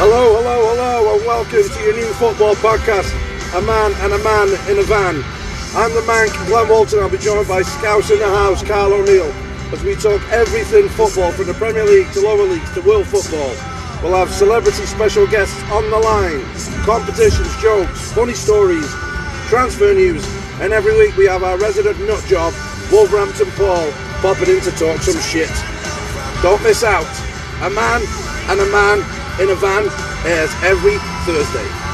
Hello, hello, hello, and welcome to your new football podcast, A Man and a Man in a Van. I'm the man, Glenn Walton. I'll be joined by Scouse in the house, Carl O'Neill, as we talk everything football from the Premier League to lower leagues to world football. We'll have celebrity special guests on the line, competitions, jokes, funny stories, transfer news, and every week we have our resident nut job, Wolverhampton Paul, popping in to talk some shit. Don't miss out. A man and a man in a van airs every Thursday.